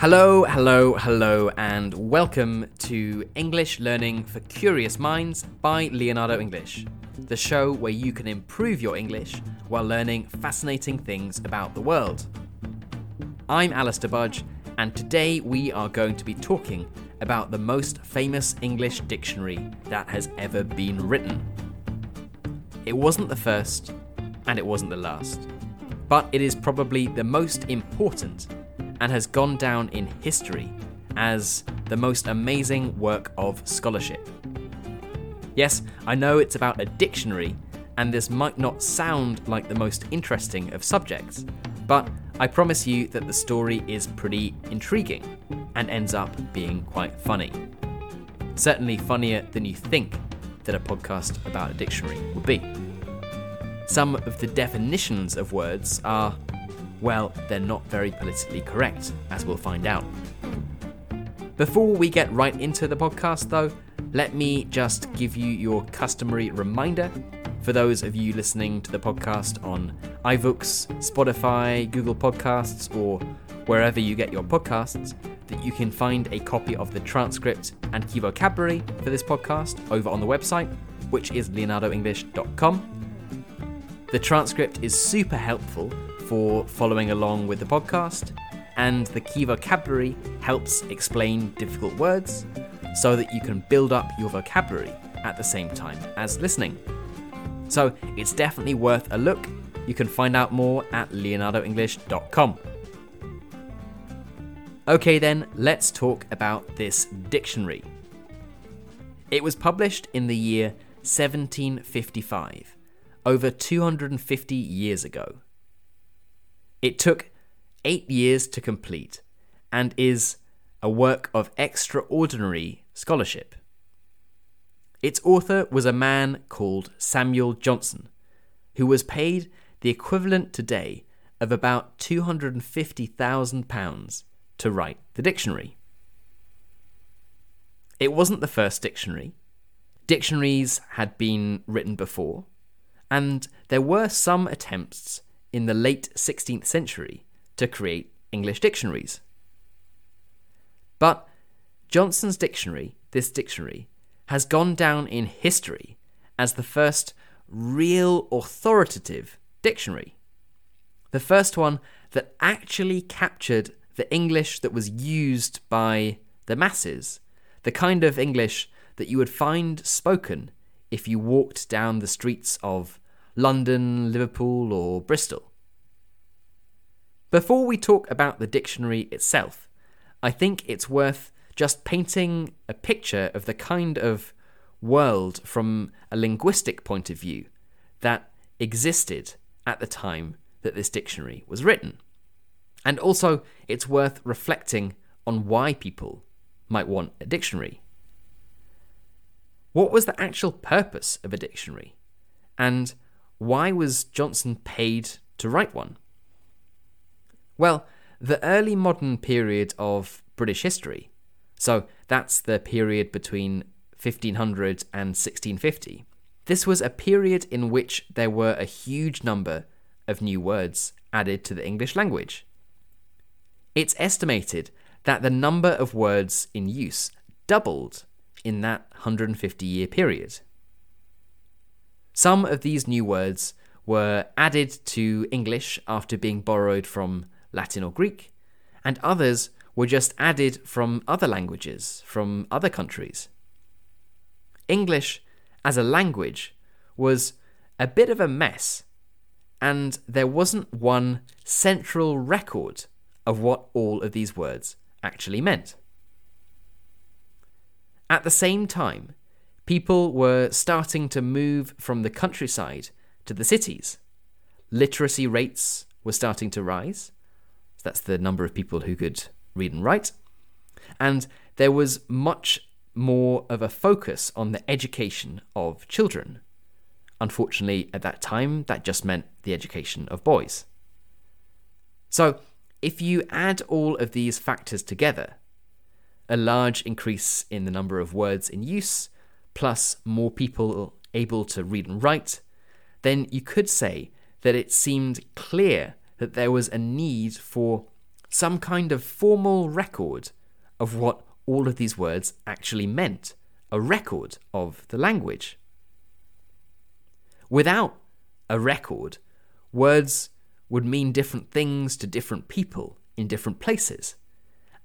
Hello, hello, hello, and welcome to English Learning for Curious Minds by Leonardo English, the show where you can improve your English while learning fascinating things about the world. I'm Alistair Budge, and today we are going to be talking about the most famous English dictionary that has ever been written. It wasn't the first, and it wasn't the last, but it is probably the most important and has gone down in history as the most amazing work of scholarship. Yes, I know it's about a dictionary, and this might not sound like the most interesting of subjects, but I promise you that the story is pretty intriguing and ends up being quite funny. Certainly funnier than you think that a podcast about a dictionary would be. Some of the definitions of words are well, they're not very politically correct, as we'll find out. Before we get right into the podcast, though, let me just give you your customary reminder for those of you listening to the podcast on iVoox, Spotify, Google Podcasts, or wherever you get your podcasts, that you can find a copy of the transcript and key vocabulary for this podcast over on the website, which is leonardoenglish.com. The transcript is super helpful for following along with the podcast, and the key vocabulary helps explain difficult words so that you can build up your vocabulary at the same time as listening. So it's definitely worth a look. You can find out more at leonardoenglish.com. Okay, then, let's talk about this dictionary. It was published in the year 1755, over 250 years ago. It took eight years to complete and is a work of extraordinary scholarship. Its author was a man called Samuel Johnson, who was paid the equivalent today of about £250,000 to write the dictionary. It wasn't the first dictionary. Dictionaries had been written before, and there were some attempts in the late 16th century to create English dictionaries. But Johnson's dictionary, this dictionary, has gone down in history as the first real authoritative dictionary. The first one that actually captured the English that was used by the masses, the kind of English that you would find spoken if you walked down the streets of London, Liverpool, or Bristol. Before we talk about the dictionary itself, I think it's worth just painting a picture of the kind of world from a linguistic point of view that existed at the time that this dictionary was written. And also, it's worth reflecting on why people might want a dictionary. What was the actual purpose of a dictionary? And why was Johnson paid to write one? Well, the early modern period of British history, so that's the period between 1500 and 1650, this was a period in which there were a huge number of new words added to the English language. It's estimated that the number of words in use doubled in that 150 year period. Some of these new words were added to English after being borrowed from Latin or Greek, and others were just added from other languages, from other countries. English as a language was a bit of a mess, and there wasn't one central record of what all of these words actually meant. At the same time, people were starting to move from the countryside to the cities. Literacy rates were starting to rise. That's the number of people who could read and write. And there was much more of a focus on the education of children. Unfortunately, at that time, that just meant the education of boys. So, if you add all of these factors together, a large increase in the number of words in use, plus more people able to read and write, then you could say that it seemed clear that there was a need for some kind of formal record of what all of these words actually meant, a record of the language. Without a record, words would mean different things to different people in different places.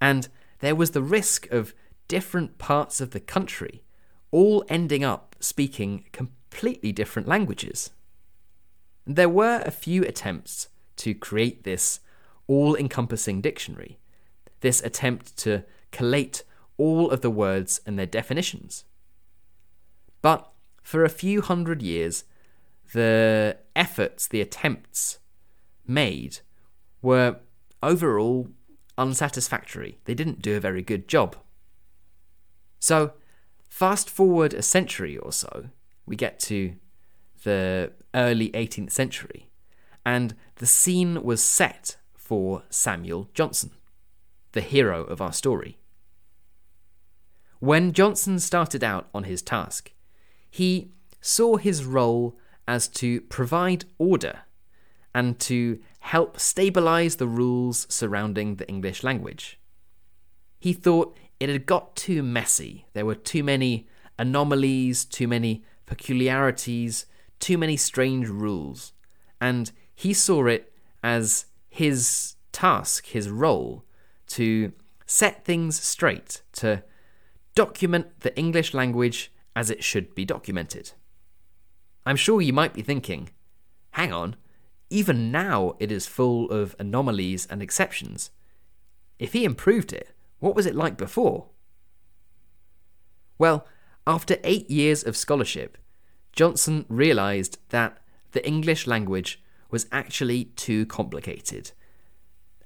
And there was the risk of different parts of the country all ending up speaking completely different languages. There were a few attempts to create this all encompassing dictionary, this attempt to collate all of the words and their definitions. But for a few hundred years, the efforts, the attempts made were overall unsatisfactory. They didn't do a very good job. So, fast forward a century or so, we get to the early 18th century, and the scene was set for Samuel Johnson, the hero of our story. When Johnson started out on his task, he saw his role as to provide order and to help stabilize the rules surrounding the English language. He thought it had got too messy. There were too many anomalies, too many peculiarities, too many strange rules. And he saw it as his task, his role, to set things straight, to document the English language as it should be documented. I'm sure you might be thinking, hang on, even now it is full of anomalies and exceptions. If he improved it, what was it like before? Well, after eight years of scholarship, Johnson realised that the English language was actually too complicated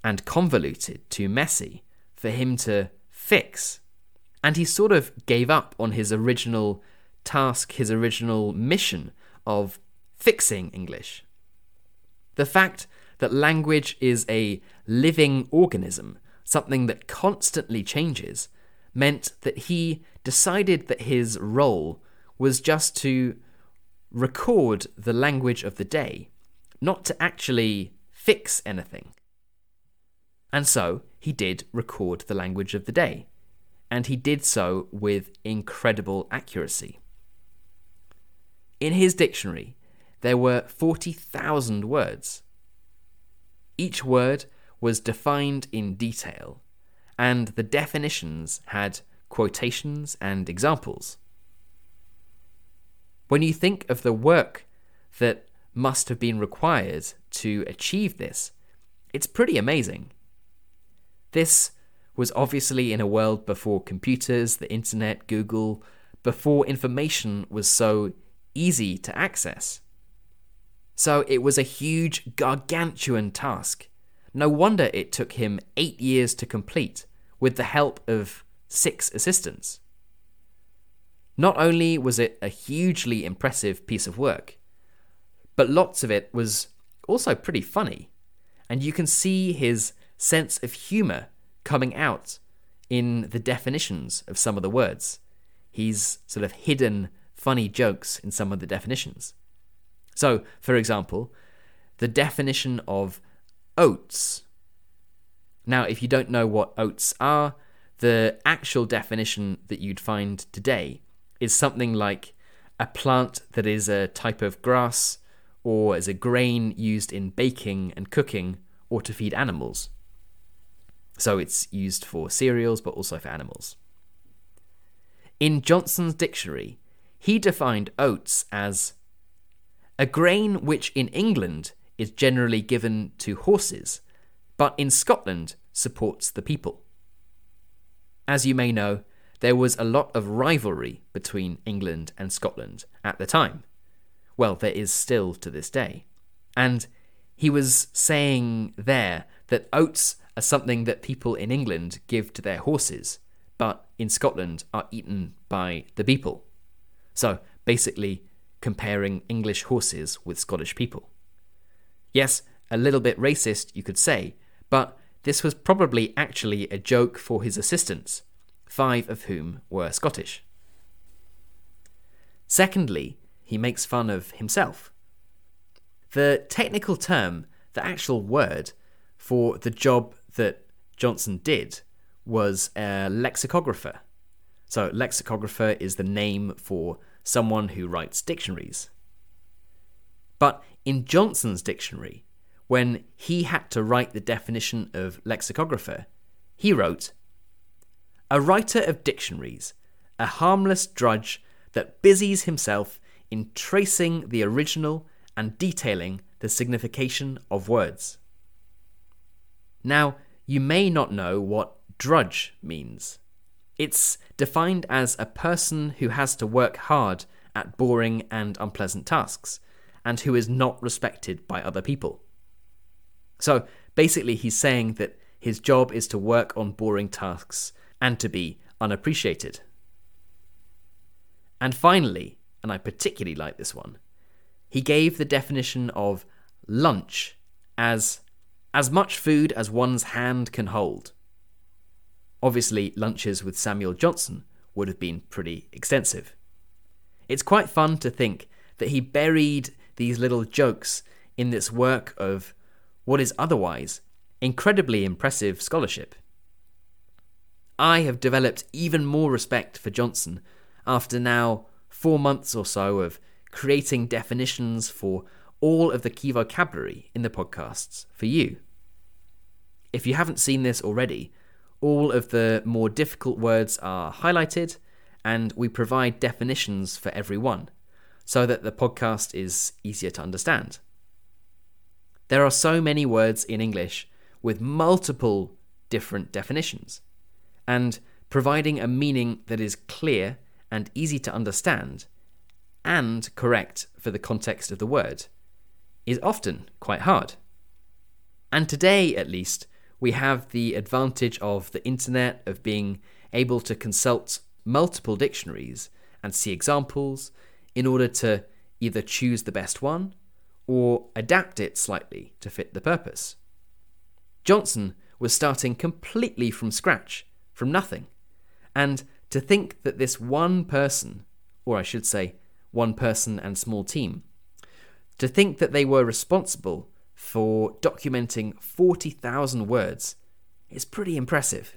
and convoluted, too messy for him to fix. And he sort of gave up on his original task, his original mission of fixing English. The fact that language is a living organism, something that constantly changes, meant that he decided that his role was just to record the language of the day, not to actually fix anything. And so he did record the language of the day, and he did so with incredible accuracy. In his dictionary, there were 40,000 words. Each word was defined in detail, and the definitions had quotations and examples. When you think of the work that must have been required to achieve this, it's pretty amazing. This was obviously in a world before computers, the internet, Google, before information was so easy to access. So it was a huge, gargantuan task. No wonder it took him eight years to complete, with the help of six assistants. Not only was it a hugely impressive piece of work, but lots of it was also pretty funny, and you can see his sense of humour coming out in the definitions of some of the words. He's sort of hidden funny jokes in some of the definitions. So, for example, the definition of oats. Now, if you don't know what oats are, the actual definition that you'd find today is something like a plant that is a type of grass or as a grain used in baking and cooking or to feed animals. So it's used for cereals but also for animals. In Johnson's dictionary, he defined oats as a grain which in England is generally given to horses, but in Scotland supports the people. As you may know, there was a lot of rivalry between England and Scotland at the time. Well, there is still to this day. And he was saying there that oats are something that people in England give to their horses, but in Scotland are eaten by the people. So basically, comparing English horses with Scottish people. Yes, a little bit racist, you could say, but this was probably actually a joke for his assistants five of whom were Scottish. Secondly, he makes fun of himself. The technical term, the actual word for the job that Johnson did was a lexicographer. So, lexicographer is the name for someone who writes dictionaries. But in Johnson's dictionary, when he had to write the definition of lexicographer, he wrote A writer of dictionaries, a harmless drudge that busies himself in tracing the original and detailing the signification of words. Now, you may not know what drudge means. It's defined as a person who has to work hard at boring and unpleasant tasks, and who is not respected by other people. So basically, he's saying that his job is to work on boring tasks and to be unappreciated. And finally, and I particularly like this one, he gave the definition of lunch as as much food as one's hand can hold. Obviously, lunches with Samuel Johnson would have been pretty extensive. It's quite fun to think that he buried these little jokes in this work of what is otherwise incredibly impressive scholarship. I have developed even more respect for Johnson after now four months or so of creating definitions for all of the key vocabulary in the podcasts for you. If you haven't seen this already, all of the more difficult words are highlighted and we provide definitions for every one so that the podcast is easier to understand. There are so many words in English with multiple different definitions, and providing a meaning that is clear and easy to understand and correct for the context of the word is often quite hard. And today, at least, we have the advantage of the internet, of being able to consult multiple dictionaries and see examples in order to either choose the best one or adapt it slightly to fit the purpose. Johnson was starting completely from scratch, from nothing, and to think that this one person, or I should say, one person and small team, to think that they were responsible for documenting 40,000 words is pretty impressive.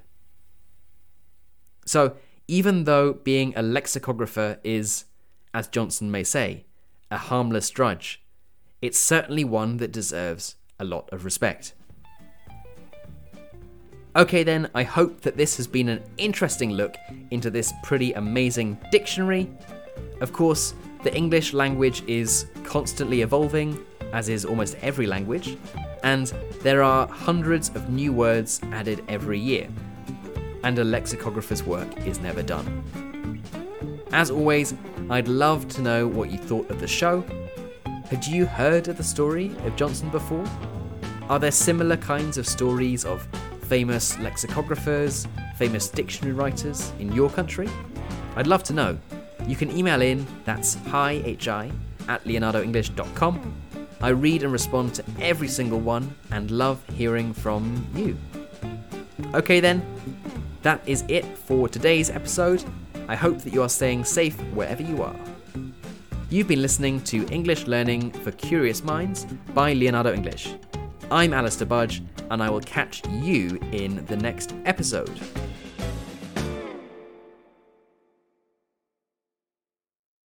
So, even though being a lexicographer is, as Johnson may say, a harmless drudge, it's certainly one that deserves a lot of respect. Okay, then, I hope that this has been an interesting look into this pretty amazing dictionary. Of course, the English language is constantly evolving, as is almost every language, and there are hundreds of new words added every year, and a lexicographer's work is never done. As always, I'd love to know what you thought of the show. Had you heard of the story of Johnson before? Are there similar kinds of stories of famous lexicographers, famous dictionary writers in your country? I'd love to know. You can email in, that's hi, hi, at leonardoenglish.com I read and respond to every single one and love hearing from you. Okay, then, that is it for today's episode. I hope that you are staying safe wherever you are. You've been listening to English Learning for Curious Minds by Leonardo English. I'm Alistair Budge, and I will catch you in the next episode.